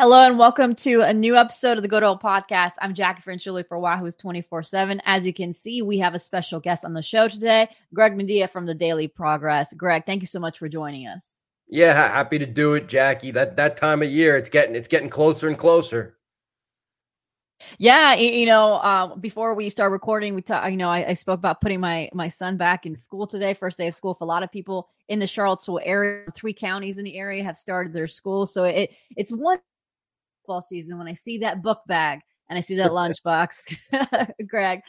Hello and welcome to a new episode of the Good Old Podcast. I'm Jacquie Franciulli for Wahoo's 24 7. As you can see, we have a special guest on the show today, Greg Madia from the Daily Progress. Greg, thank you so much for joining us. Yeah, happy to do it, Jacquie. That that time of year, it's getting it's getting closer and closer. Yeah, you know, uh, before we start recording, we talk. You know, I, I, spoke about putting my my son back in school today, first day of school for a lot of people in the Charlottesville area. Three counties in the area have started their school, so it it's one football season when I see that book bag and I see that lunchbox, Greg.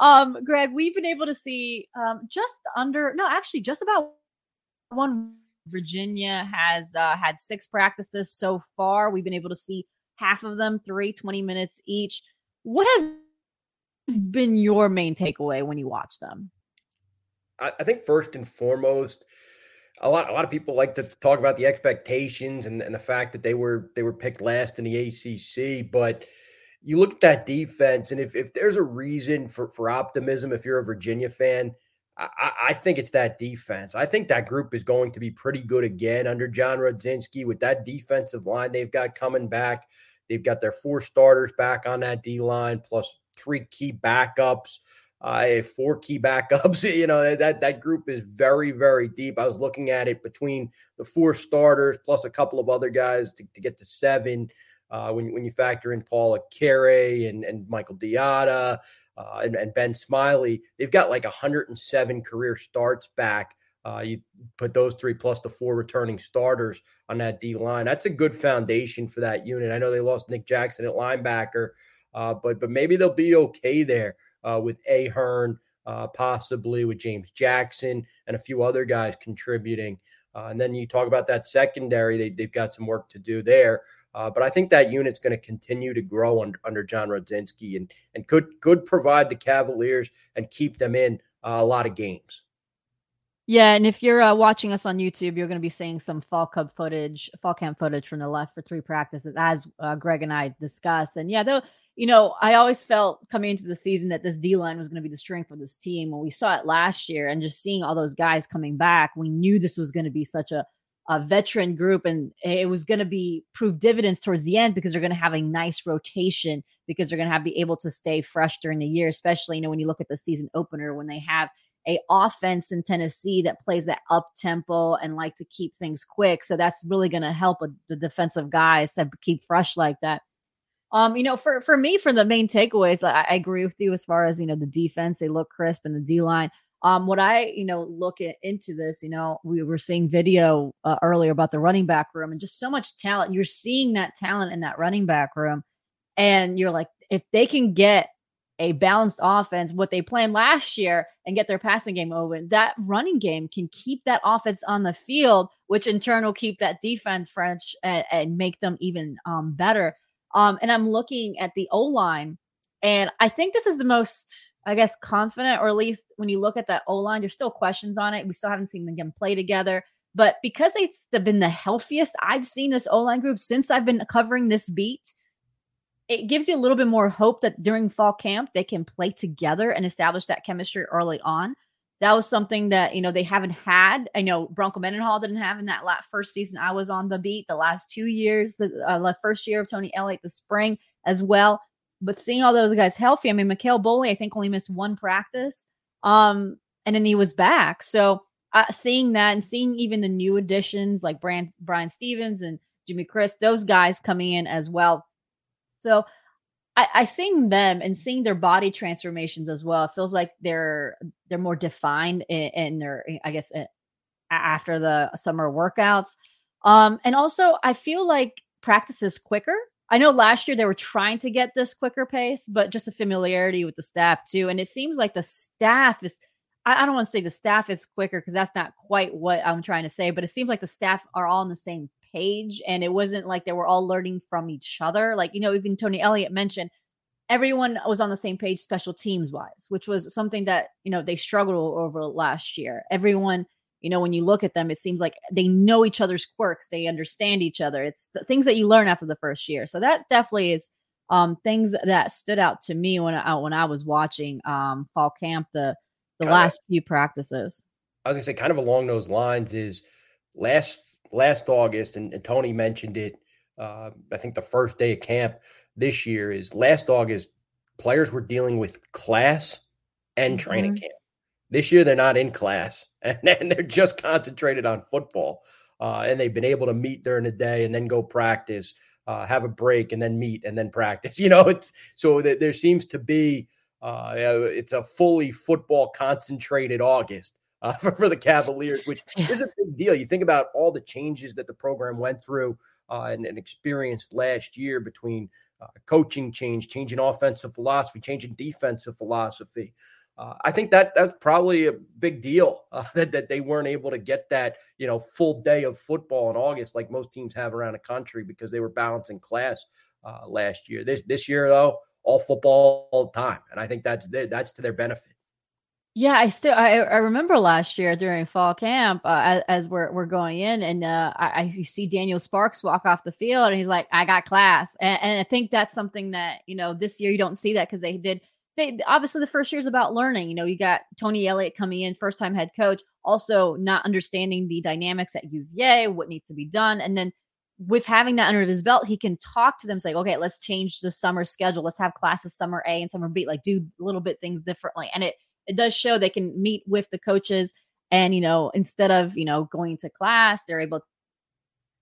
Um, Greg, we've been able to see um, just under, no, actually, just about one. Virginia has uh, had six practices so far. We've been able to see half of them, three, 20 minutes each. What has been your main takeaway when you watch them? I, I think first and foremost, a lot a lot of people like to talk about the expectations and, and the fact that they were they were picked last in the ACC, but you look at that defense, and if if there's a reason for for optimism, if you're a Virginia fan, I, I think it's that defense. I think that group is going to be pretty good again under John Rudzinski with that defensive line they've got coming back. They've got their four starters back on that D line, plus three key backups uh, four key backups. You know that that group is very very deep. I was looking at it between the four starters plus a couple of other guys to, to get to seven. Uh, when when you factor in Paul Akere and and Michael Diata uh, and, and Ben Smiley, they've got like 107 career starts back. Uh, you put those three plus the four returning starters on that D line. That's a good foundation for that unit. I know they lost Nick Jackson at linebacker, uh, but but maybe they'll be okay there uh, with Ahern, uh, possibly with James Jackson and a few other guys contributing. Uh, and then you talk about that secondary; they, they've got some work to do there. Uh, but I think that unit's going to continue to grow under, under John Rudzinski and and could could provide the Cavaliers and keep them in uh, a lot of games. Yeah, and if you're uh, watching us on YouTube, you're going to be seeing some fall cub footage, fall camp footage from the left for three practices, as uh, Greg and I discussed. And yeah, though you know, I always felt coming into the season that this D line was going to be the strength of this team. When we saw it last year and just seeing all those guys coming back, we knew this was going to be such a, a veteran group and it was going to be prove dividends towards the end because they're going to have a nice rotation because they're going to have be able to stay fresh during the year, especially, you know, when you look at the season opener when they have a offense in Tennessee that plays that up tempo and like to keep things quick. So that's really going to help the defensive guys to keep fresh like that. Um, you know, for for me, for the main takeaways, I, I agree with you as far as you know the defense. They look crisp and the D line. Um, what I you know look at, into this, you know, we were seeing video uh, earlier about the running back room and just so much talent. You're seeing that talent in that running back room, and you're like, if they can get a balanced offense, what they planned last year, and get their passing game open, that running game can keep that offense on the field, which in turn will keep that defense fresh and, and make them even um, better. Um, and I'm looking at the O line, and I think this is the most, I guess, confident, or at least when you look at that O line, there's still questions on it. We still haven't seen them play together. But because they've been the healthiest I've seen this O line group since I've been covering this beat, it gives you a little bit more hope that during fall camp they can play together and establish that chemistry early on that was something that you know they haven't had. I know Bronco Mendenhall didn't have in that last first season I was on the beat. The last two years, the uh, first year of Tony Elliott, the spring as well. But seeing all those guys healthy, I mean, McKale Boley, I think only missed one practice, um, and then he was back. So uh, seeing that and seeing even the new additions like Brian, Brian Stevens and Jimmy Christ, those guys coming in as well. So I, I seeing them and seeing their body transformations as well. It feels like they're they're more defined in, in their, I guess, in, after the summer workouts. Um, and also, I feel like practice is quicker. I know last year they were trying to get this quicker pace, but just a familiarity with the staff too. And it seems like the staff is, I, I don't want to say the staff is quicker because that's not quite what I'm trying to say, but it seems like the staff are all on the same page and it wasn't like they were all learning from each other. Like, you know, even Tony Elliott mentioned everyone was on the same page special teams wise, which was something that, you know, they struggled over last year. Everyone you know, when you look at them, it seems like they know each other's quirks, they understand each other. It's things that you learn after the first year. So that definitely is um, things that stood out to me when I when I was watching um, fall camp the the kind last of, few practices. I was gonna say, kind of along those lines is last last August, and, and Tony mentioned it. Uh, I think the first day of camp this year is last August. Players were dealing with class and mm-hmm. training camp. This year, they're not in class and, and they're just concentrated on football. Uh, and they've been able to meet during the day and then go practice, uh, have a break, and then meet and then practice. You know, it's so that there seems to be uh, it's a fully football concentrated August uh, for, for the Cavaliers, which is a big deal. You think about all the changes that the program went through uh, and, and, experienced last year between uh, coaching change, changing offensive philosophy, changing defensive philosophy uh, I think that that's probably a big deal uh, that, that they weren't able to get that you know full day of football in August like most teams have around the country because they were balancing class uh, last year. This this year though, all football all the time, and I think that's their, that's to their benefit. Yeah, I still I, I remember last year during fall camp uh, as, we're we're going in, and uh, I, I see Daniel Sparks walk off the field, and he's like, "I got class," and, and I think that's something that you know this year you don't see that because they did they obviously the first year is about learning. You know, you got Tony Elliott coming in, first time head coach, also not understanding the dynamics at UVA, what needs to be done. And then with having that under his belt, he can talk to them, say, okay, let's change the summer schedule. Let's have classes summer A and summer B, like do a little bit things differently. And it it does show they can meet with the coaches and you know, instead of, you know, going to class, they're able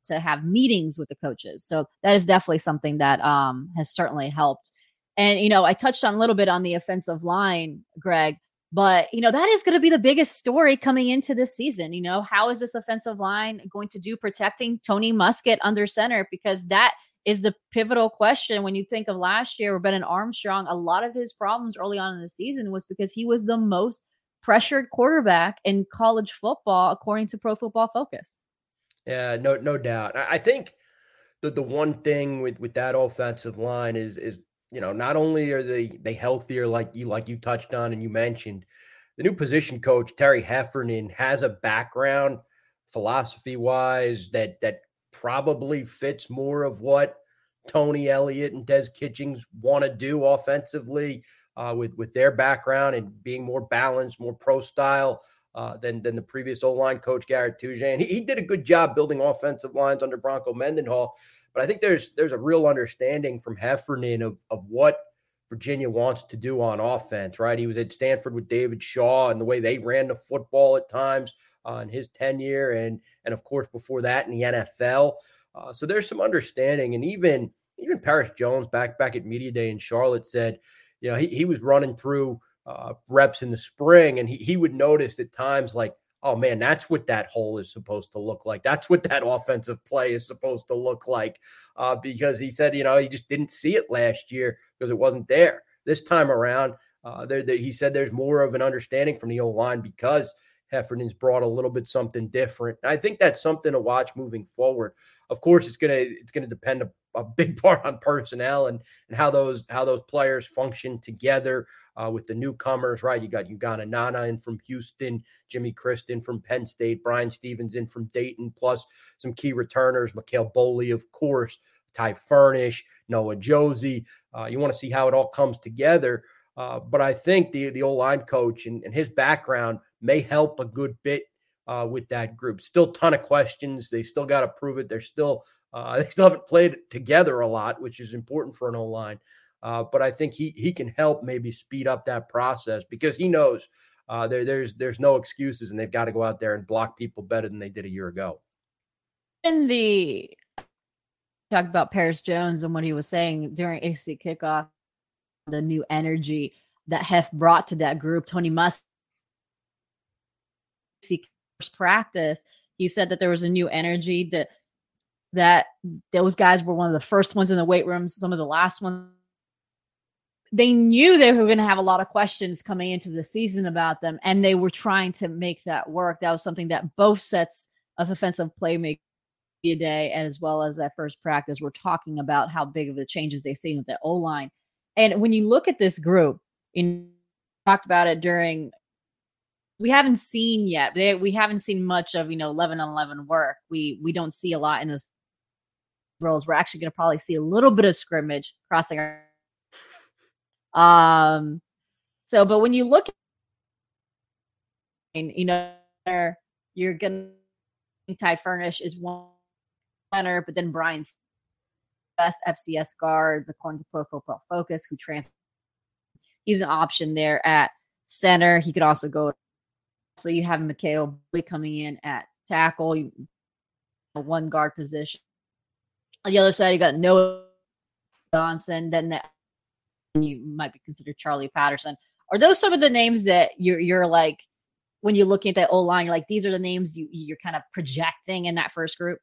to have meetings with the coaches. So that is definitely something that um has certainly helped and, you know, I touched on a little bit on the offensive line, Greg, but, you know, that is going to be the biggest story coming into this season. You know, how is this offensive line going to do protecting Tony Muskett under center? Because that is the pivotal question when you think of last year with Brennan Armstrong. A lot of his problems early on in the season was because he was the most pressured quarterback in college football, according to Pro Football Focus. Yeah, no, no doubt. I think the the one thing with with that offensive line is is you know, not only are they they healthier, like you like you touched on and you mentioned, the new position coach Terry Heffernan has a background philosophy wise that that probably fits more of what Tony Elliott and Des Kitchings want to do offensively uh, with with their background and being more balanced, more pro style uh, than than the previous O line coach Garrett. And he, he, did a good job building offensive lines under Bronco Mendenhall. But I think there's there's a real understanding from Heffernan of of what Virginia wants to do on offense, right? He was at Stanford with David Shaw and the way they ran the football at times in his tenure, and and of course before that in the NFL. Uh, so there's some understanding, and even even Paris Jones back back at media day in Charlotte said, you know, he he was running through uh, reps in the spring, and he he would notice at times like oh man, that's what that hole is supposed to look like. That's what that offensive play is supposed to look like. Uh, because he said, you know, he just didn't see it last year because it wasn't there. This time around, uh, there, there, he said there's more of an understanding from the O line because Heffernan's brought a little bit something different. I think that's something to watch moving forward. Of course, it's gonna it's gonna depend a, a big part on personnel and and how those how those players function together uh, with the newcomers, right? You got Ugonna Nnanna in from Houston, Jimmy Christon from Penn State, Brian Stevens in from Dayton, plus some key returners, McKale Boley, of course, Ty Furnish, Noah Josey. Uh, you want to see how it all comes together. Uh, but I think the the old line coach and, and, his background may help a good bit uh, with that group. Still, ton of questions. They still got to prove it. They're still uh, they still haven't played together a lot, which is important for an O line. Uh, but I think he he can help maybe speed up that process because he knows uh, there there's there's no excuses and they've got to go out there and block people better than they did a year ago. In the talked about Paris Jones and what he was saying during AC kickoff, the new energy that Hef brought to that group. Tony Musk practice, he said that there was a new energy that that those guys were one of the first ones in the weight rooms, some of the last ones. They knew they were going to have a lot of questions coming into the season about them, and they were trying to make that work. That was something that both sets of offensive playmakers day as well as that first practice we're talking about how big of the changes they've seen with the O line. And when you look at this group, in talked about it during we haven't seen yet. They, we haven't seen much of you know 11 on 11 work. We we don't see a lot in those drills. We're actually going to probably see a little bit of scrimmage crossing. Our, um, so but when you look, at, you know, you're gonna Ty Furnish is one center, but then Brian's best FCS guards according to Pro Football Focus, who trans. He's an option there at center. He could also go so you have McKale coming in at tackle, one guard position. On the other side, you got Noah Johnson. Then you might be considered Charlie Patterson. Are those some of the names that you're you're like when you're looking at that O line? You're like these are the names you you're kind of projecting in that first group.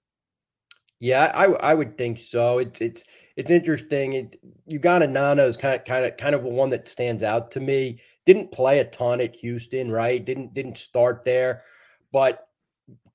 Yeah, I I would think so. It's it's it's interesting. It, Ugonna Nnanna is kind of kind of kind of one that stands out to me. Didn't play a ton at Houston, right? Didn't didn't start there, but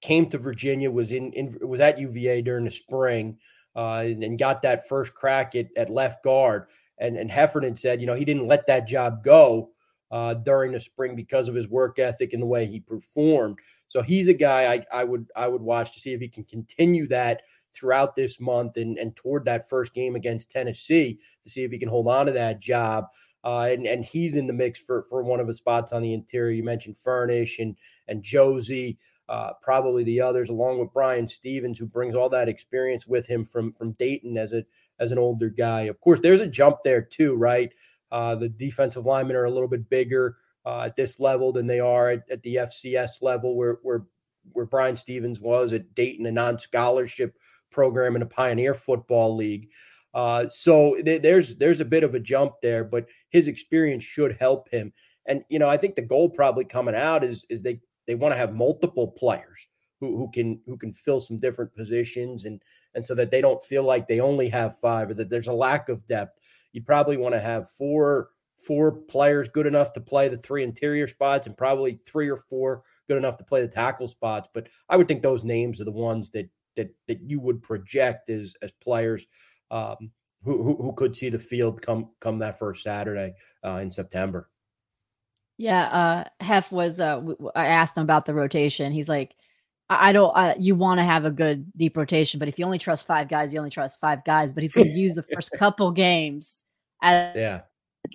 came to Virginia. Was in, in was at UVA during the spring, uh, and, and got that first crack at, at left guard. And and Heffernan said, you know, he didn't let that job go uh, during the spring because of his work ethic and the way he performed. So he's a guy I, I would I would watch to see if he can continue that throughout this month and, and toward that first game against Tennessee to see if he can hold on to that job. Uh, and, and he's in the mix for, for one of the spots on the interior. You mentioned Furnish and, and Josey, uh, probably the others, along with Brian Stevens, who brings all that experience with him from, from Dayton as a as an older guy. Of course, there's a jump there too, right? Uh, the defensive linemen are a little bit bigger uh, at this level than they are at, at the FCS level, where where where Brian Stevens was at Dayton, a non-scholarship program in a Pioneer Football League. Uh, so th- there's there's a bit of a jump there, but his experience should help him. And you know, I think the goal probably coming out is is they they want to have multiple players who, who can who can fill some different positions and and so that they don't feel like they only have five or that there's a lack of depth. You probably want to have four four players good enough to play the three interior spots and probably three or four good enough to play the tackle spots. But I would think those names are the ones that that that you would project as as players um, who, who, who could see the field come come that first Saturday uh, in September. Yeah, uh, Hef was. Uh, I asked him about the rotation. He's like, I don't. Uh, you want to have a good deep rotation, but if you only trust five guys, you only trust five guys. But he's going to use the first couple games as yeah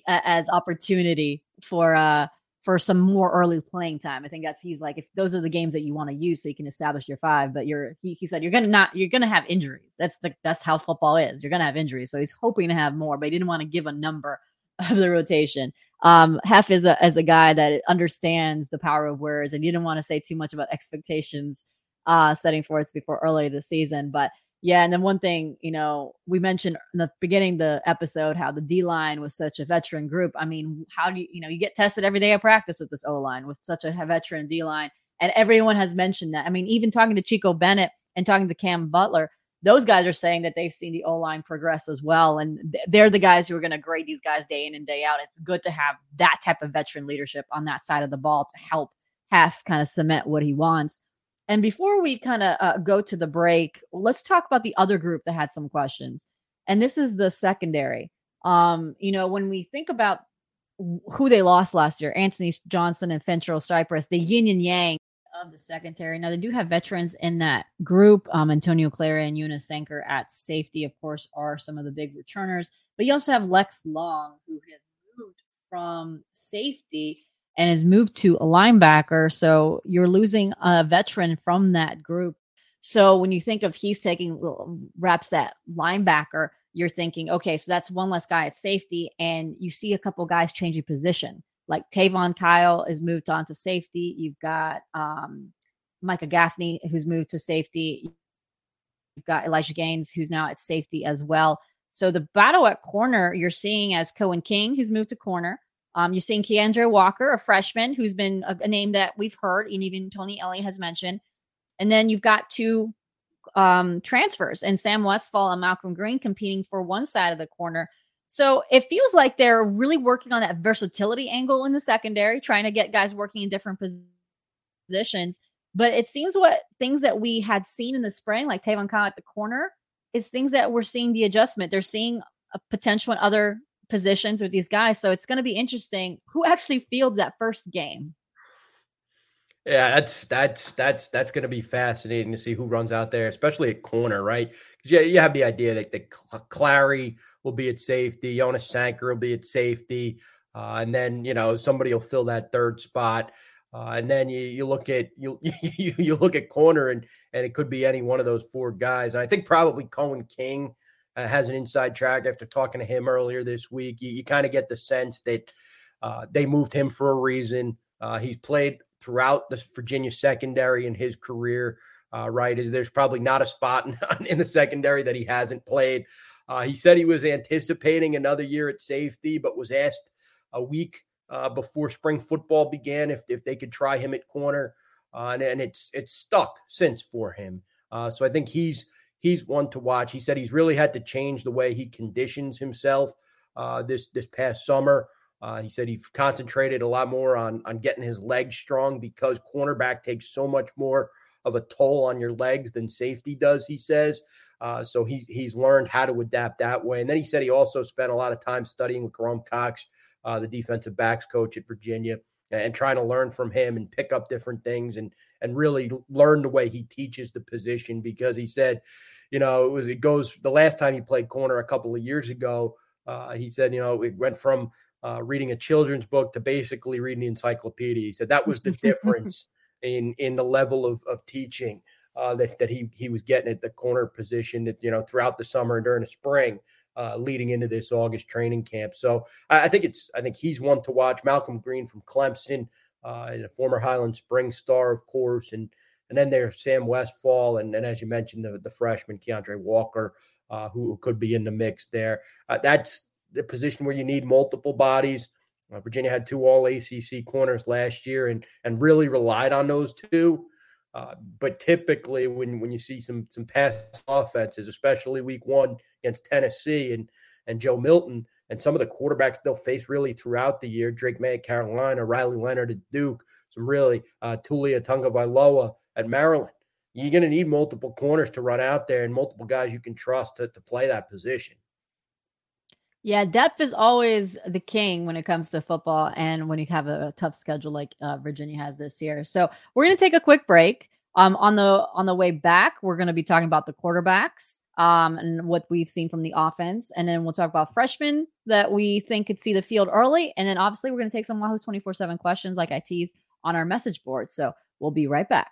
as opportunity for uh for some more early playing time. I think that's he's like if those are the games that you want to use so you can establish your five, but you're he, he said you're gonna not you're gonna have injuries. That's the that's how football is. You're gonna have injuries. So he's hoping to have more, but he didn't want to give a number of the rotation. Um Hef is a as a guy that understands the power of words and you didn't want to say too much about expectations uh setting for us before early this season, but yeah, and then one thing, you know, we mentioned in the beginning the episode how the D line was such a veteran group. I mean, how do you, you know, you get tested every day at practice with this O line with such a veteran D line, and everyone has mentioned that. I mean, even talking to Chico Bennett and talking to Kam Butler, those guys are saying that they've seen the O line progress as well, and they're the guys who are going to grade these guys day in and day out. It's good to have that type of veteran leadership on that side of the ball to help Hef kind of cement what he wants. And before we kind of uh, go to the break, let's talk about the other group that had some questions. And this is the secondary. Um, you know, when we think about who they lost last year, Anthony Johnson and Fentrell Cypress, the yin and yang of the secondary. Now they do have veterans in that group. Um, Antonio Clary and Jonas Sanker at safety, of course, are some of the big returners. But you also have Lex Long, who has moved from safety and has moved to a linebacker. So you're losing a veteran from that group. So when you think of he's taking reps at linebacker, you're thinking, okay, so that's one less guy at safety, and you see a couple guys changing position. Like Tayvonn Kyle is moved on to safety. You've got um, Micah Gaffney who's moved to safety. You've got Elijah Gaines who's now at safety as well. So the battle at corner you're seeing as Coen King who's moved to corner. Um, you're seeing Keandre Walker, a freshman who's been a, a, name that we've heard, and even Tony Elliott has mentioned. And then you've got two um, transfers and Sam Westfall and Malcolm Green competing for one side of the corner. So it feels like they're really working on that versatility angle in the secondary, trying to get guys working in different positions. But it seems what things that we had seen in the spring, like Tevin Kyle at the corner, is things that we're seeing the adjustment. They're seeing a potential in other positions with these guys. So it's going to be interesting who actually fields that first game. Yeah, that's that's that's that's going to be fascinating to see who runs out there, especially at corner, right? Because yeah, you have the idea that the Clary will be at safety, Jonas Sanker will be at safety, uh, and then you know somebody will fill that third spot. Uh, and then you, you look at you, you you look at corner and and it could be any one of those four guys. And I think probably Coen King uh, has an inside track after talking to him earlier this week. You, you kind of get the sense that uh, they moved him for a reason. Uh, he's played throughout the Virginia secondary in his career. Uh, right, there's probably not a spot in, in, the secondary that he hasn't played. Uh, he said he was anticipating another year at safety, but was asked a week uh, before spring football began if, if they could try him at corner, and, and, it's it's stuck since for him. So I think he's he's one to watch. He said he's really had to change the way he conditions himself uh, this this past summer. Uh, he said he concentrated a lot more on on getting his legs strong because cornerback takes so much more of a toll on your legs than safety does. He says. Uh, so he's he's learned how to adapt that way. And then he said he also spent a lot of time studying with Curome Cox, uh, the defensive backs coach at Virginia, and trying to learn from him and pick up different things and and really learn the way he teaches the position. Because he said, you know, it was it goes the last time he played corner a couple of years ago. Uh, he said, you know, it went from uh, reading a children's book to basically reading the encyclopedia. He said that was the difference in in the level of of teaching uh, that that he he was getting at the corner position that you know throughout the summer and during the spring uh, leading into this August training camp. So I, I, think it's I think he's one to watch. Malcolm Green from Clemson, uh, and a former Highland Spring star, of course, and and then there's Sam Westfall, and, and as you mentioned, the, the freshman Keandre Walker, uh, who, could be in the mix there. Uh, that's the position where you need multiple bodies. Uh, Virginia had two All ACC corners last year, and and really relied on those two. Uh, but typically, when when you see some some pass offenses, especially Week One against Tennessee and and Joe Milton and some of the quarterbacks they'll face really throughout the year, Drake Maye at Carolina, Riley Leonard at Duke, some really uh, Taulia Tagovailoa at Maryland. You're going to need multiple corners to run out there and multiple guys you can trust to, to play that position. Yeah, depth is always the king when it comes to football and when you have a, tough schedule like uh, Virginia has this year. So we're going to take a quick break. Um, on the on the way back, we're going to be talking about the quarterbacks um, and what we've seen from the offense, and then we'll talk about freshmen that we think could see the field early, and then obviously we're going to take some Wahoo's twenty four seven questions like I teased on our message board. So we'll be right back.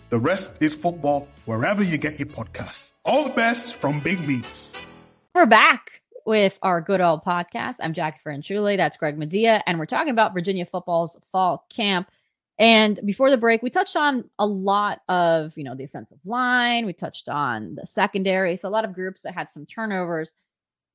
The Rest is Football wherever you get your podcasts. All the best from Big Meats. We're back with our good old podcast. I'm Jacquie Franciulli. That's Greg Madia. And we're talking about Virginia football's fall camp. And before the break, we touched on a lot of, you know, the offensive line. We touched on the secondary. So a lot of groups that had some turnovers.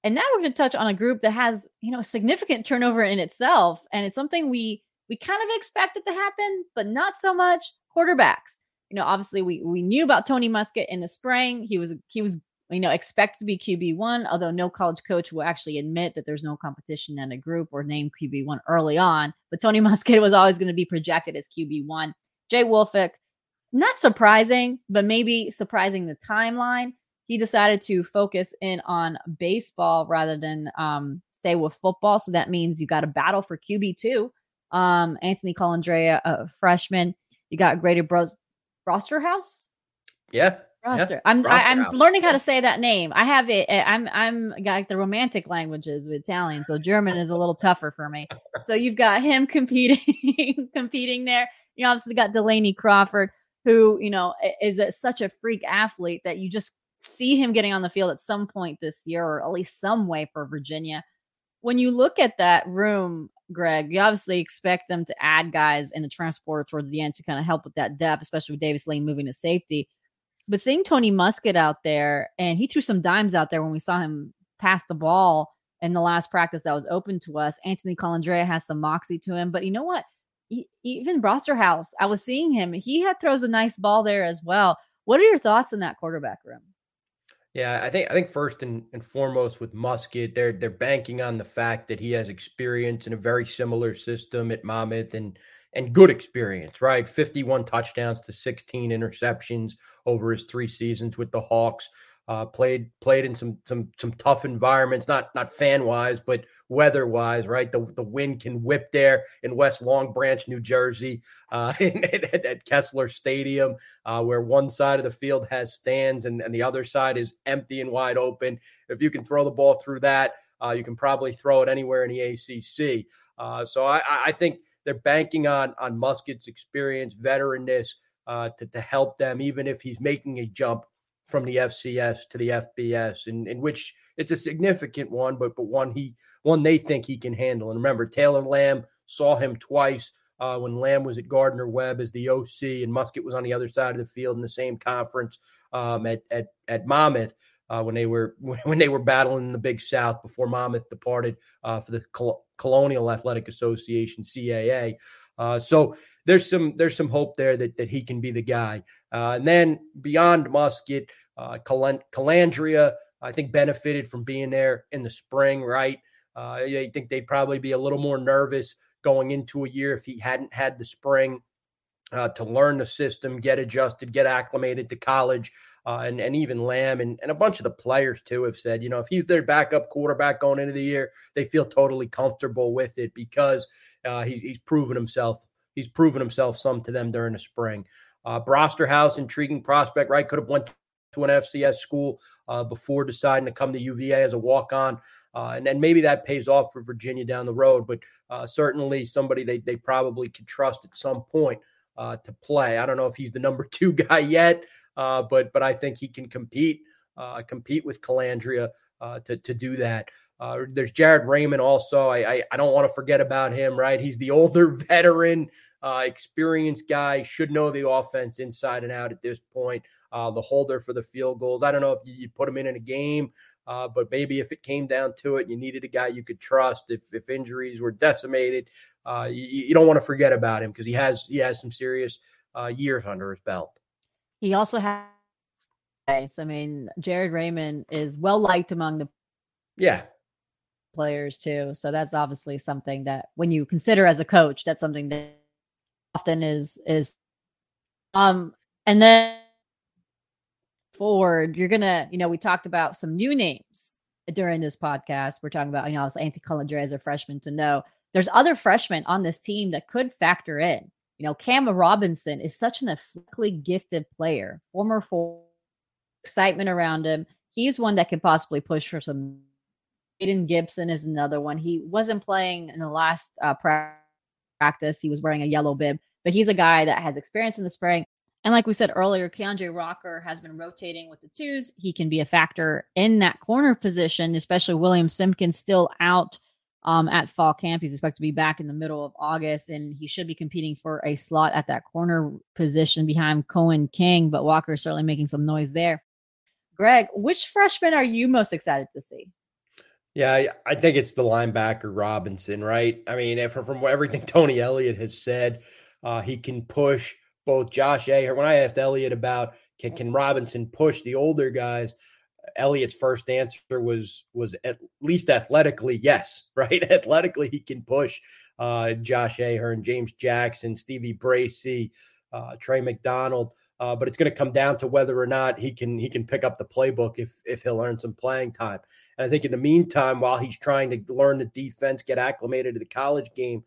And now we're going to touch on a group that has, you know, significant turnover in itself. And it's something we we kind of expected to happen, but not so much quarterbacks you know, obviously we we knew about Tony Muskett in the spring. He was he was you know, expected to be QB1, although no college coach will actually admit that there's no competition in a group or name QB1 early on. But Tony Muskett was always going to be projected as QB1. Jay Woolfolk, not surprising, but maybe surprising the timeline. He decided to focus in on baseball rather than um, stay with football. So that means you got a battle for QB2. Um, Anthony Colandrea, a freshman. You got Grady Bros- Brosterhaus. Yeah. Roster. Yeah. I'm I, am i am learning how to say that name. I have it. Eh, I'm I'm got the romantic languages with Italian, so German is a little tougher for me. So you've got him competing competing there. You obviously got Delaney Crawford, who you know is a, such a freak athlete that you just see him getting on the field at some point this year, or at least some way for Virginia. When you look at that room, Greg, you obviously expect them to add guys in the transporter towards the end to kind of help with that depth, especially with Davis Lane moving to safety. But seeing Tony Muskett out there, and he threw some dimes out there when we saw him pass the ball in the last practice that was open to us. Anthony Colandrea has some moxie to him, but you know what? He, even Brosterhaus, I was seeing him. He had throws a nice ball there as well. What are your thoughts in that quarterback room? Yeah, I think I think first and, and foremost with Muskett, they're they're banking on the fact that he has experience in a very similar system at Monmouth and and good experience, right? 51 touchdowns to 16 interceptions over his three seasons with the Hawks. Uh, played played in some some some tough environments, not not fan wise, but weather wise, right? The the wind can whip there in West Long Branch, New Jersey, uh, at, Kessler Stadium, uh, where one side of the field has stands and, and the other side is empty and wide open. If you can throw the ball through that, uh, you can probably throw it anywhere in the ACC. Uh, so I, I think they're banking on on Muskett's experience, veteranness uh, to to help them, even if he's making a jump from the FCS to the FBS, in, in which it's a significant one, but but one he one they think he can handle. And remember, Taylor Lamb saw him twice uh, when Lamb was at Gardner Webb as the OC, and Muskett was on the other side of the field in the same conference um, at at at Monmouth. Uh, when they were when they were battling in the Big South before Monmouth departed uh, for the Col- Colonial Athletic Association (CAA). Uh, so there's some there's some hope there that that he can be the guy. Uh, and then beyond Muskett, uh, Cal- Colandrea, I think benefited from being there in the spring. Right, uh, I think they'd probably be a little more nervous going into a year if he hadn't had the spring. Uh, to learn the system, get adjusted, get acclimated to college, uh, and and even Lamb and, and a bunch of the players too have said, you know, if he's their backup quarterback going into the year, they feel totally comfortable with it because uh, he's he's proven himself he's proven himself some to them during the spring. Uh, Brosterhaus, intriguing prospect, right? Could have went to an FCS school uh, before deciding to come to UVA as a walk on. Uh, and then maybe that pays off for Virginia down the road, but uh, certainly somebody they, they probably could trust at some point uh, to play. I don't know if he's the number two guy yet, uh, but but I think he can compete uh, compete with Colandrea to to do that. there's Jared Rayman also. I, I, I don't want to forget about him. Right, he's the older veteran uh, experienced guy, should know the offense inside and out at this point. Uh, the holder for the field goals. I don't know if you put him in in a game, uh, but maybe if it came down to it, you needed a guy you could trust. If if injuries were decimated, uh, you, you, don't want to forget about him because he has he has some serious uh, years under his belt. He also has. I mean, Jared Rayman is well liked among the yeah players too. So that's obviously something that when you consider as a coach, that's something that often is is um and then forward you're gonna you know we talked about some new names during this podcast we're talking about you know Anthony Colandrea as a freshman to know there's other freshmen on this team that could factor in you know Kam Robinson is such an athletically gifted player former for excitement around him he's one that could possibly push for some Jaden Gibson is another one he wasn't playing in the last uh, practice practice. He was wearing a yellow bib, but he's a guy that has experience in the spring. And like we said earlier, Keandre Rocker has been rotating with the twos. He can be a factor in that corner position, especially William Simpkins still out um, at fall camp. He's expected to be back in the middle of August, and he should be competing for a slot at that corner position behind Coen King. But Walker is certainly making some noise there. Greg, which freshman are you most excited to see? Yeah, I think it's the linebacker Robinson, right? I mean, from, everything Tony Elliott has said, uh, he can push both Josh Aher. When I asked Elliott about can can Robinson push the older guys, Elliott's first answer was was at least athletically, yes, right. athletically, he can push uh, Josh Ahern, James Jackson, Stevie Bracey, uh, Trey McDonald. Uh, but it's going to come down to whether or not he can he can pick up the playbook if if he'll earn some playing time. And I think in the meantime, while he's trying to learn the defense, get acclimated to the college game,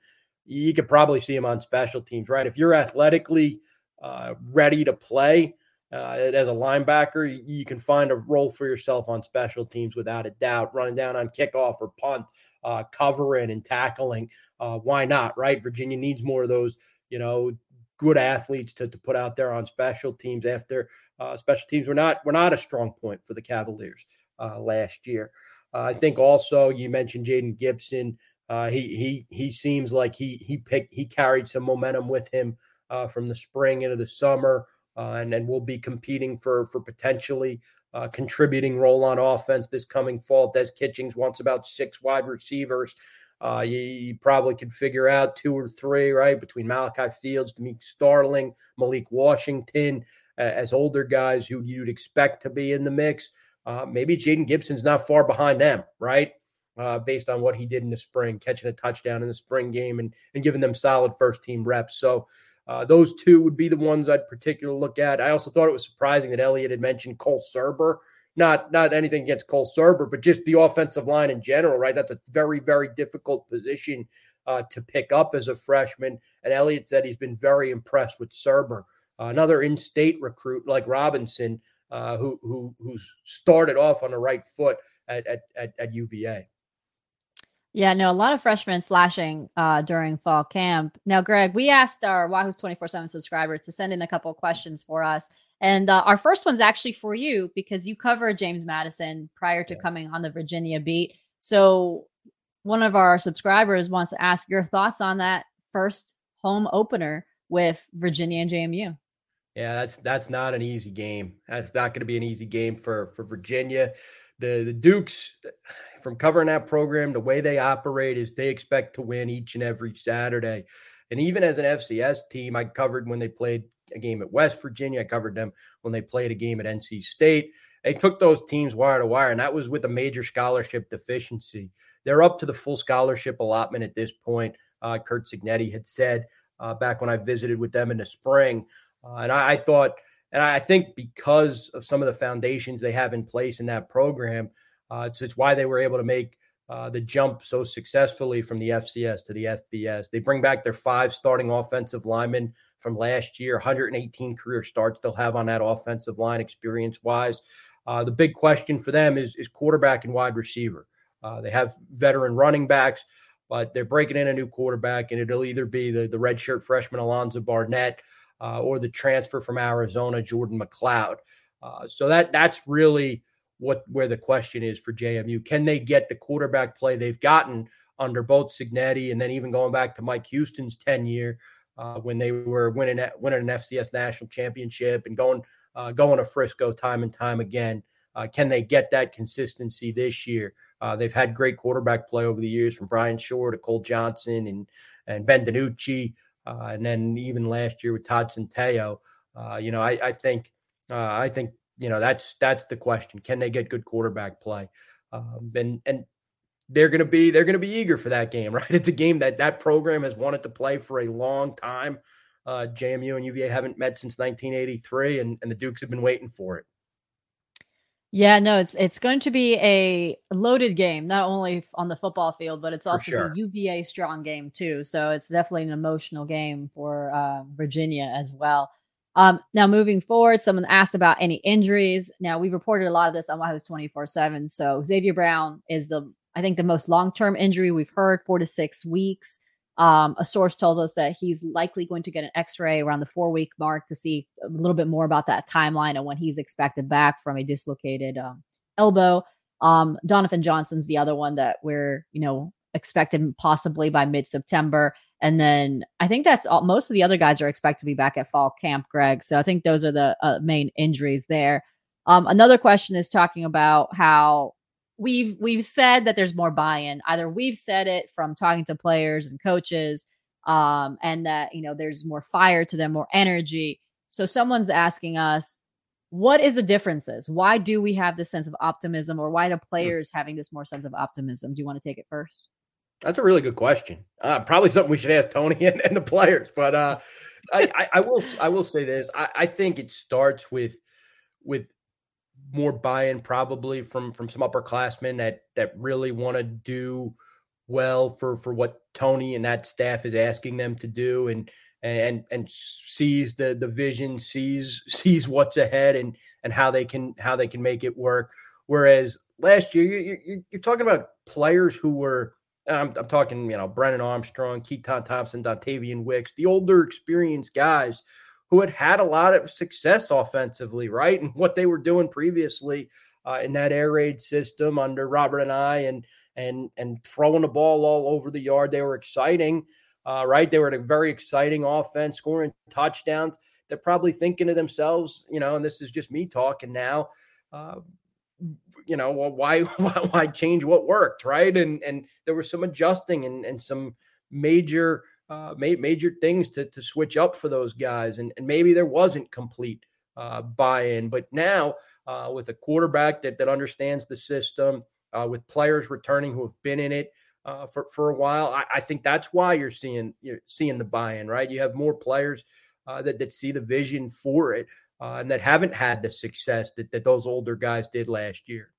you could probably see him on special teams, right? If you're athletically uh, ready to play uh, as a linebacker, you, can find a role for yourself on special teams without a doubt. Running down on kickoff or punt, uh, covering and tackling, uh, why not, right? Virginia needs more of those, you know, good athletes to, to put out there on special teams. After uh, special teams were not were not a strong point for the Cavaliers uh, last year. I think also you mentioned Jaden Gibson. Uh, he he he seems like he he picked he carried some momentum with him uh, from the spring into the summer, uh, and and will be competing for for potentially uh, contributing role on offense this coming fall. Des Kitchings wants about six wide receivers. Uh, you, you, probably could figure out two or three, right, between Malachi Fields, Demick Starling, Malik Washington, as older guys who you'd expect to be in the mix. Uh, maybe Jaden Gibson's not far behind them, right? uh, based on what he did in the spring, catching a touchdown in the spring game and, and giving them solid first team reps. So uh, those two would be the ones I'd particularly look at. I also thought it was surprising that Elliott had mentioned Cole Surber. Not not anything against Cole Surber, but just the offensive line in general, right? That's a very, very difficult position uh, to pick up as a freshman. And Elliott said he's been very impressed with Surber, Uh, another in-state recruit like Robinson, uh, who who who's started off on the right foot at, at, at, at UVA. Yeah, no, a lot of freshmen flashing uh, during fall camp. Now, Greg, we asked our Wahoo's 24 7 subscribers to send in a couple of questions for us. And uh, our first one's actually for you because you covered James Madison prior to yeah. coming on the Virginia beat. So, one of our subscribers wants to ask your thoughts on that first home opener with Virginia and JMU. Yeah, that's that's not an easy game. That's not going to be an easy game for for Virginia. The the Dukes from covering that program, the way they operate is they expect to win each and every Saturday. And even as an FCS team, I covered when they played a game at West Virginia. I covered them when they played a game at NC State. They took those teams wire to wire, and that was with a major scholarship deficiency. They're up to the full scholarship allotment at this point. Uh, Curt Cignetti had said uh, back when I visited with them in the spring. Uh, and I, I thought, and I think because of some of the foundations they have in place in that program, uh, it's, it's why they were able to make uh, the jump so successfully from the FCS to the FBS. They bring back their five starting offensive linemen from last year, 118 career starts they'll have on that offensive line experience wise. Uh, the big question for them is, is quarterback and wide receiver. Uh, they have veteran running backs, but they're breaking in a new quarterback, and it'll either be the, the redshirt freshman Alonzo Barnett uh, or the transfer from Arizona, Jordan McLeod. Uh, so that that's really what where the question is for JMU. Can they get the quarterback play they've gotten under both Cignetti and then even going back to Mike Houston's tenure uh, when they were winning winning an FCS national championship and going uh, going to Frisco time and time again. Uh, can they get that consistency this year? Uh, they've had great quarterback play over the years, from Bryan Schor to Cole Johnson and and Ben DiNucci, uh, and then even last year with Todd Centeio. Uh, you know, I, I think I think you know that's that's the question. Can they get good quarterback play? Um, and and they're going to be they're going to be eager for that game, right? It's a game that that program has wanted to play for a long time. Uh, JMU and UVA haven't met since 1983, and, and the Dukes have been waiting for it. Yeah, no, it's it's going to be a loaded game, not only on the football field, but it's also sure. the UVA strong game too. So it's definitely an emotional game for uh, Virginia as well. Um, now, moving forward, someone asked about any injuries. Now, we reported a lot of this on Wahoo's 24 7. So, Xavier Brown is the, I think, the most long term injury we've heard, four to six weeks. Um, a source tells us that he's likely going to get an x ray around the four week mark to see a little bit more about that timeline and when he's expected back from a dislocated um, elbow. Um, Donovan Johnson's the other one that we're, you know, expected possibly by mid September. And then I think that's all. Most of the other guys are expected to be back at fall camp, Greg. So I think those are the uh, main injuries there. Um, another question is talking about how we've we've said that there's more buy-in. Either we've said it from talking to players and coaches, um, and that you know there's more fire to them, more energy. So someone's asking us, what is the differences? Why do we have this sense of optimism, or why do hmm. players having this more sense of optimism? Do you want to take it first? That's a really good question. Uh, probably something we should ask Tony and, and the players. But uh, I, I, I, will I will say this. I, I think it starts with with more buy-in probably from from some upperclassmen that that really want to do well for for what Tony and that staff is asking them to do and and and sees the the vision sees sees what's ahead and and how they can how they can make it work whereas last year you, you you're talking about players who were I'm, I'm talking you know Brennan Armstrong Keytaon Thompson Dontayvion Wicks the older experienced guys who had had a lot of success offensively, right? And what they were doing previously uh, in that air raid system under Robert Anae and and and throwing the ball all over the yard. They were exciting, uh, right? They were a very exciting offense, scoring touchdowns. They're probably thinking to themselves, you know, and this is just me talking now. Uh, you know, well, why, why why change what worked, right? And and there was some adjusting and and some major uh, major things to, to switch up for those guys. And, and maybe there wasn't complete uh, buy in. But now, uh, with a quarterback that, that understands the system, uh, with players returning who have been in it uh, for, for a while, I, I, think that's why you're seeing you're seeing the buy in, right? You have more players uh, that, that see the vision for it and that haven't had the success that, that those older guys did last year.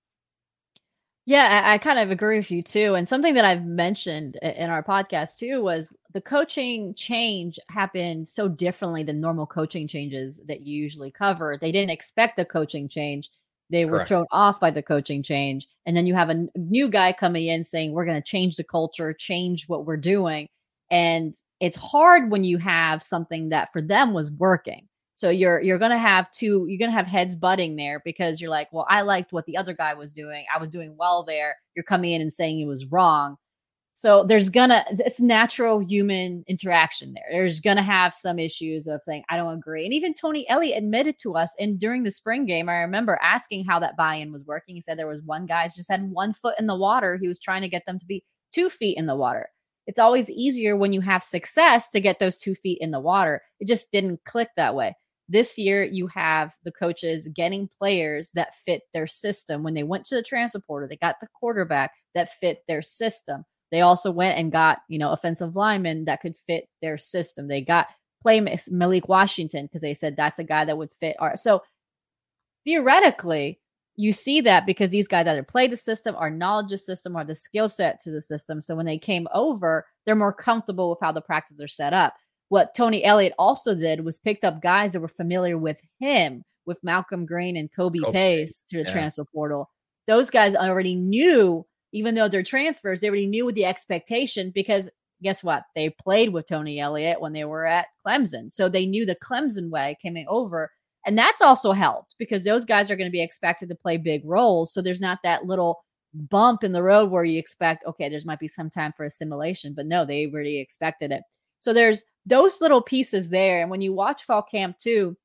Yeah, I, I, kind of agree with you too. And something that I've mentioned in our podcast too was the coaching change happened so differently than normal coaching changes that you usually cover. They didn't expect the coaching change. They were Correct. thrown off by the coaching change. And then you have a new guy coming in saying, we're going to change the culture, change what we're doing. And it's hard when you have something that for them was working. So you're you're gonna have two you're gonna have heads butting there because you're like, well, I liked what the other guy was doing. I was doing well there. You're coming in and saying it was wrong. So there's gonna it's natural human interaction there. There's gonna have some issues of saying I don't agree. And even Tony Elliott admitted to us and during the spring game, I remember asking how that buy-in was working. He said there was one guy's just had one foot in the water. He was trying to get them to be two feet in the water. It's always easier when you have success to get those two feet in the water. It just didn't click that way. This year, you have the coaches getting players that fit their system. When they went to the transfer portal, they got the quarterback that fit their system. They also went and got, you know, offensive linemen that could fit their system. They got play Malik Washington because they said that's a guy that would fit our. So theoretically, you see that because these guys either play the system or knowledge the system or the skill set to the system. So when they came over, they're more comfortable with how the practice are set up what Tony Elliott also did was picked up guys that were familiar with him, with Malcolm Greene and Kobe okay. Pace through the yeah. transfer portal. Those guys already knew, even though they're transfers, they already knew what the expectation because guess what? They played with Tony Elliott when they were at Clemson. So they knew the Clemson way coming over. And that's also helped because those guys are going to be expected to play big roles. So there's not that little bump in the road where you expect, okay, there's might be some time for assimilation. But no, they already expected it. So there's those little pieces there. And when you watch fall camp too,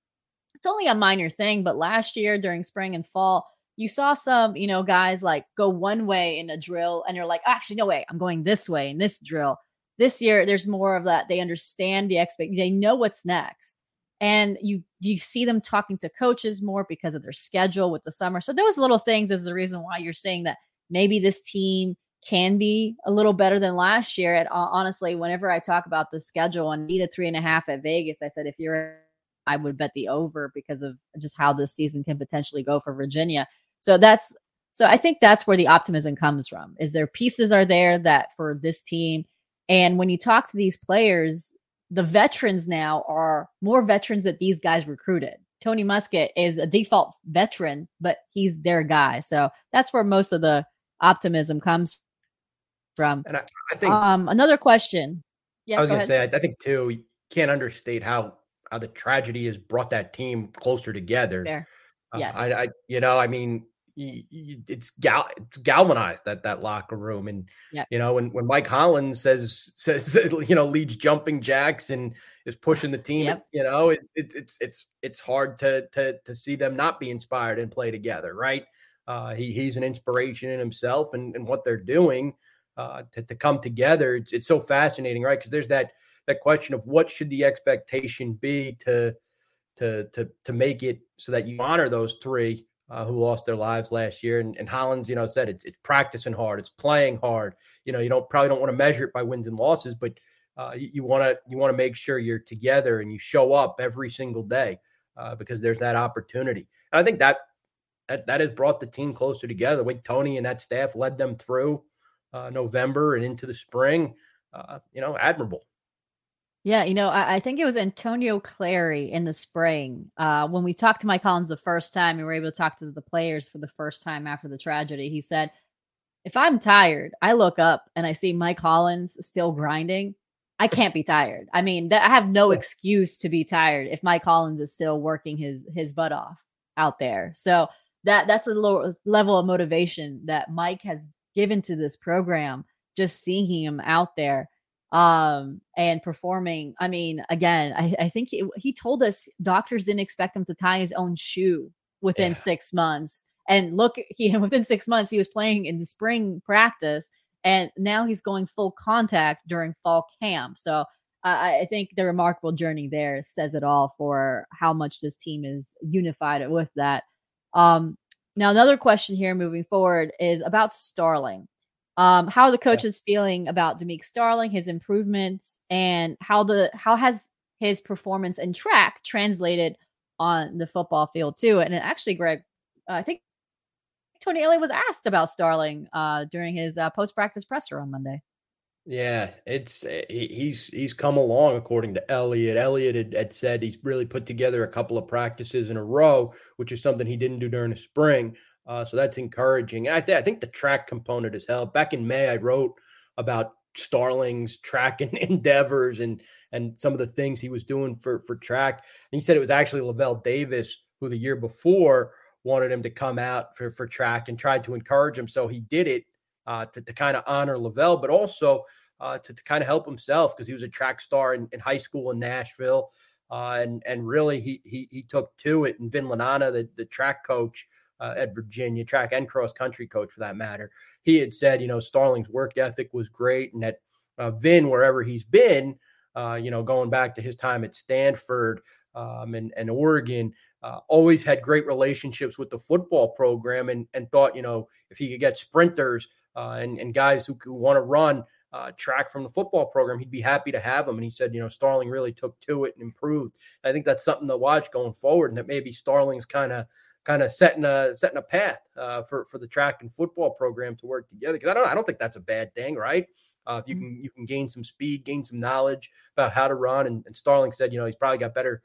it's only a minor thing, but last year during spring and fall, you saw some, you know, guys like go one way in a drill and you're like, actually, no way, I'm going this way in this drill. This year, there's more of that. They understand the expect, they know what's next. And you you see them talking to coaches more because of their schedule with the summer. So those little things is the reason why you're saying that maybe this team can be a little better than last year. And uh, honestly, whenever I talk about the schedule and need a three and a half at Vegas, I said if you're, I would bet the over because of just how this season can potentially go for Virginia. So that's so I think that's where the optimism comes from. Is there pieces are there that for this team, and when you talk to these players, the veterans now are more veterans that these guys recruited. Tony Muskett is a default veteran, but he's their guy. So that's where most of the optimism comes from. And I, I think um, another question. Yeah, I was go gonna say, I, I think too, you can't understate how how the tragedy has brought that team closer together. Uh, yeah, I, I, you know, I mean, it's gal it's galvanized that that locker room and yep. you know when when Mike Hollins says says you know leads jumping jacks and is pushing the team yep. you know it, it, it's it's it's hard to to to see them not be inspired and play together right uh he he's an inspiration in himself and and what they're doing uh, to, to come together. It's, it's so fascinating, right? Because there's that that question of what should the expectation be to to to to make it so that you honor those three uh, who lost their lives last year. And, and Hollins, you know, said it's it's practicing hard, it's playing hard. You know, you don't probably don't want to measure it by wins and losses, but uh, you want to you want to make sure you're together and you show up every single day uh, because there's that opportunity. And I think that that that has brought the team closer together. The Tony and that staff led them through uh, November and into the spring, uh, you know, admirable. Yeah, you know, I, I, think it was Antonio Clary in the spring uh, when we talked to Mike Hollins the first time. We were able to talk to the players for the first time after the tragedy. He said, "If I'm tired, I look up and I see Mike Hollins still grinding. I can't be tired. I mean, th- I have no excuse to be tired if Mike Hollins is still working his his butt off out there. So that that's the low level of motivation that Mike has given to this program. Just seeing him out there." um and performing i mean again i, I think he, he told us doctors didn't expect him to tie his own shoe within yeah. six months and look he within six months he was playing in the spring practice and now he's going full contact during fall camp so I, I think the remarkable journey there says it all for how much this team is unified with that um now another question here moving forward is about starling um, how are the coaches yeah. feeling about Demick Starling, his improvements, and how the how has his performance and track translated on the football field too? And actually, Greg, I think Tony Elliott was asked about Starling uh, during his uh, post practice presser on Monday. Yeah, it's eh, he's he's come along according to Elliott. Elliott had, had, said he's really put together a couple of practices in a row, which is something he didn't do during the spring. Uh, so that's encouraging. And I, th- I think the track component has helped. Back in May, I wrote about Starling's track and endeavors and and some of the things he was doing for for track. And he said it was actually Lavel Davis who the year before wanted him to come out for for track and tried to encourage him. So he did it uh, to to kind of honor Lavel, but also uh, to, to kind of help himself because he was a track star in, in high school in Nashville. Uh, and and really he he he took to it. And Vin Lananna, the, the track coach, uh, at Virginia, track and cross country coach for that matter. He had said, you know, Starling's work ethic was great, and that uh, Vin, wherever he's been, uh, you know, going back to his time at Stanford um, and, and Oregon, uh, always had great relationships with the football program, and and thought, you know, if he could get sprinters uh, and and guys who, who want to run. Uh, track from the football program, he'd be happy to have him. And he said, you know, Starling really took to it and improved. I think that's something to watch going forward, and that maybe Starling's kind of kind of setting a setting a path uh, for for the track and football program to work together. Because I don't I don't think that's a bad thing, right? Uh, if you mm-hmm. can you can gain some speed, gain some knowledge about how to run, and, and Starling said, you know, he's probably got better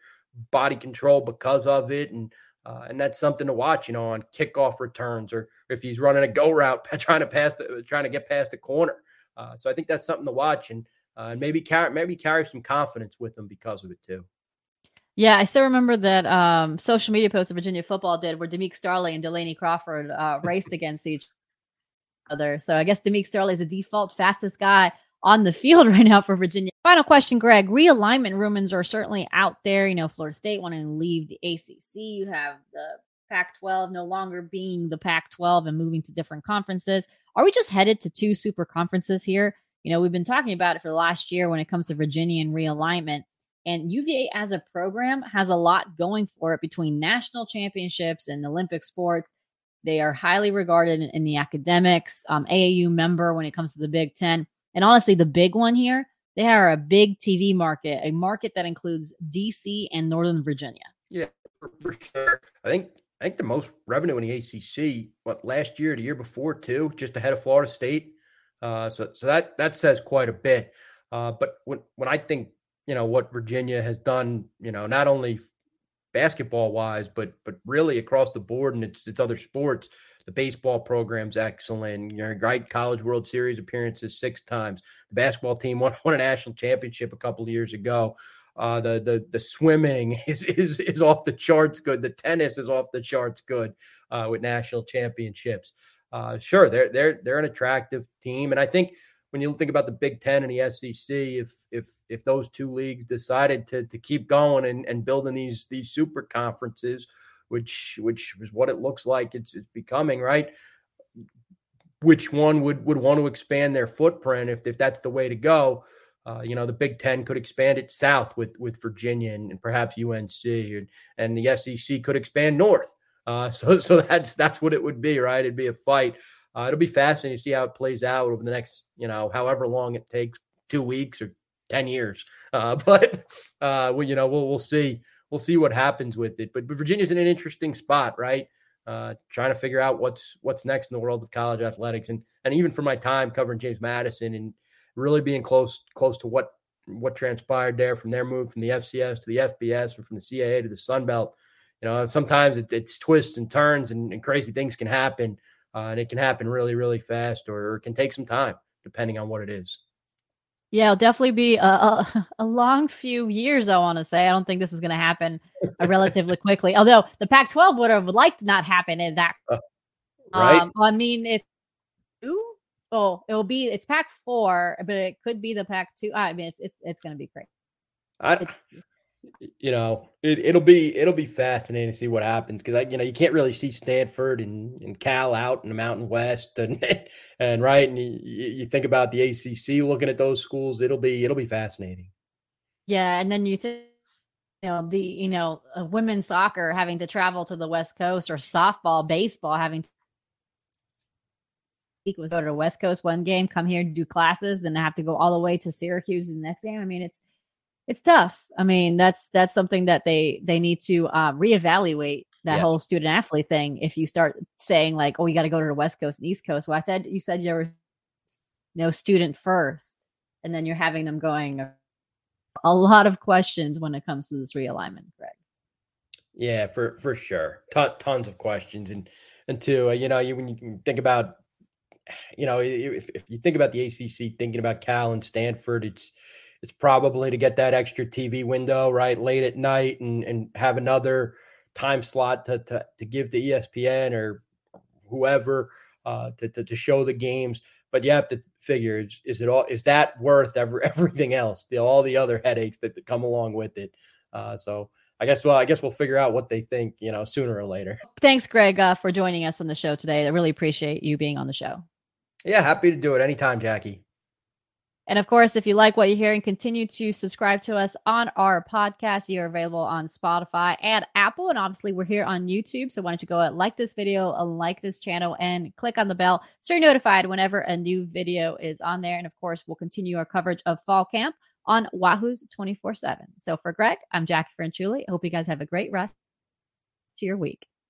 body control because of it, and uh, and that's something to watch, you know, on kickoff returns or if he's running a go route, trying to pass, the, trying to get past the corner. Uh, so I think that's something to watch, and uh, and maybe carry maybe carry some confidence with him because of it too. Yeah, I still remember that um, social media post that Virginia football did where Demick Starling and Delaney Crawford uh, raced against each other. So I guess Demick Starling is the default fastest guy on the field right now for Virginia. Final question, Greg. Realignment rumors are certainly out there. You know, Florida State wanting to leave the ACC. You have the Pac 12 no longer being the Pac 12 and moving to different conferences. Are we just headed to two super conferences here? You know, we've been talking about it for the last year when it comes to Virginia and realignment. And UVA as a program has a lot going for it between national championships and Olympic sports. They are highly regarded in, in the academics, um, AAU member when it comes to the Big Ten. And honestly, the big one here, they are a big TV market, a market that includes DC and Northern Virginia. Yeah, for, sure. I think I think the most revenue in the ACC, what last year, the year before too, just ahead of Florida State. Uh, so so that that says quite a bit. Uh, but when when I think you know what Virginia has done, you know, not only basketball wise, but but really across the board and its its other sports. The baseball program's excellent. You know, right college World Series appearances six times. The basketball team won, won a national championship a couple of years ago. Uh, the the the swimming is is is off the charts good. The tennis is off the charts good uh, with national championships. Uh, sure, they're they're they're an attractive team, and I think when you think about the Big Ten and the SEC, if if if those two leagues decided to to keep going and, and building these these super conferences, which which is what it looks like it's it's becoming, right? Which one would would want to expand their footprint if if that's the way to go? Uh, you know, the Big Ten could expand it south with with Virginia and, and perhaps UNC, and, and the SEC could expand north. Uh, so so that's that's what it would be, right? It'd be a fight. Uh, it'll be fascinating to see how it plays out over the next, you know, however long it takes, two weeks or ten years. Uh, but uh, well, you know, we'll we'll see we'll see what happens with it. But, but Virginia's in an interesting spot, right? Uh, trying to figure out what's what's next in the world of college athletics, and and even for my time covering James Madison and really being close close to what what transpired there from their move from the FCS to the FBS or from the CAA to the Sun Belt. You know, sometimes it, it's twists and turns and, and crazy things can happen, uh, and it can happen really, really fast, or, or it can take some time depending on what it is. Yeah, it'll definitely be a, a, a long few years. I want to say. I don't think this is going to happen uh, relatively quickly. Although the Pac-12 would have liked to not happen in that. Uh, right. Um, I mean, it. Oh, it will be. It's Pac-4, but it could be the Pac-2. I mean, it's it's it's going to be great. I, you know, it, it'll be it'll be fascinating to see what happens because I, you know, you can't really see Stanford and, and Cal out in the Mountain West and and right, and you, you think about the ACC looking at those schools, it'll be it'll be fascinating. Yeah, and then you think you know the you know uh, women's soccer having to travel to the West Coast or softball, baseball having to was go to the West Coast one game, come here to do classes, then have to go all the way to Syracuse the next game. I mean, it's it's tough. I mean, that's that's something that they they need to uh, reevaluate that yes. whole student athlete thing. If you start saying like, "Oh, you got to go to the West Coast and East Coast," well, I thought you said you were no student first, and then you're having them going a lot of questions when it comes to this realignment, Greg. Yeah, for for sure, tons of questions, and and two, uh, you know, you when you think about, you know, if if you think about the ACC, thinking about Cal and Stanford, it's it's probably to get that extra TV window right late at night and and have another time slot to to, to give to ESPN or whoever uh, to, to, to show the games. But you have to figure is, is it all is that worth every, everything else, the, all the other headaches that, that come along with it. Uh, so I guess well, I guess we'll figure out what they think, you know, sooner or later. Thanks, Greg, uh, for joining us on the show today. I really appreciate you being on the show. Yeah, happy to do it anytime, Jacquie. And of course, if you like what you're hearing, continue to subscribe to us on our podcast. You're available on Spotify and Apple. And obviously, we're here on YouTube. So why don't you go like this video, uh, like this channel, and click on the bell so you're notified whenever a new video is on there. And of course, we'll continue our coverage of fall camp on Wahoo's 24 7. So for Greg, I'm Jacquie Franciulli. I hope you guys have a great rest to your week.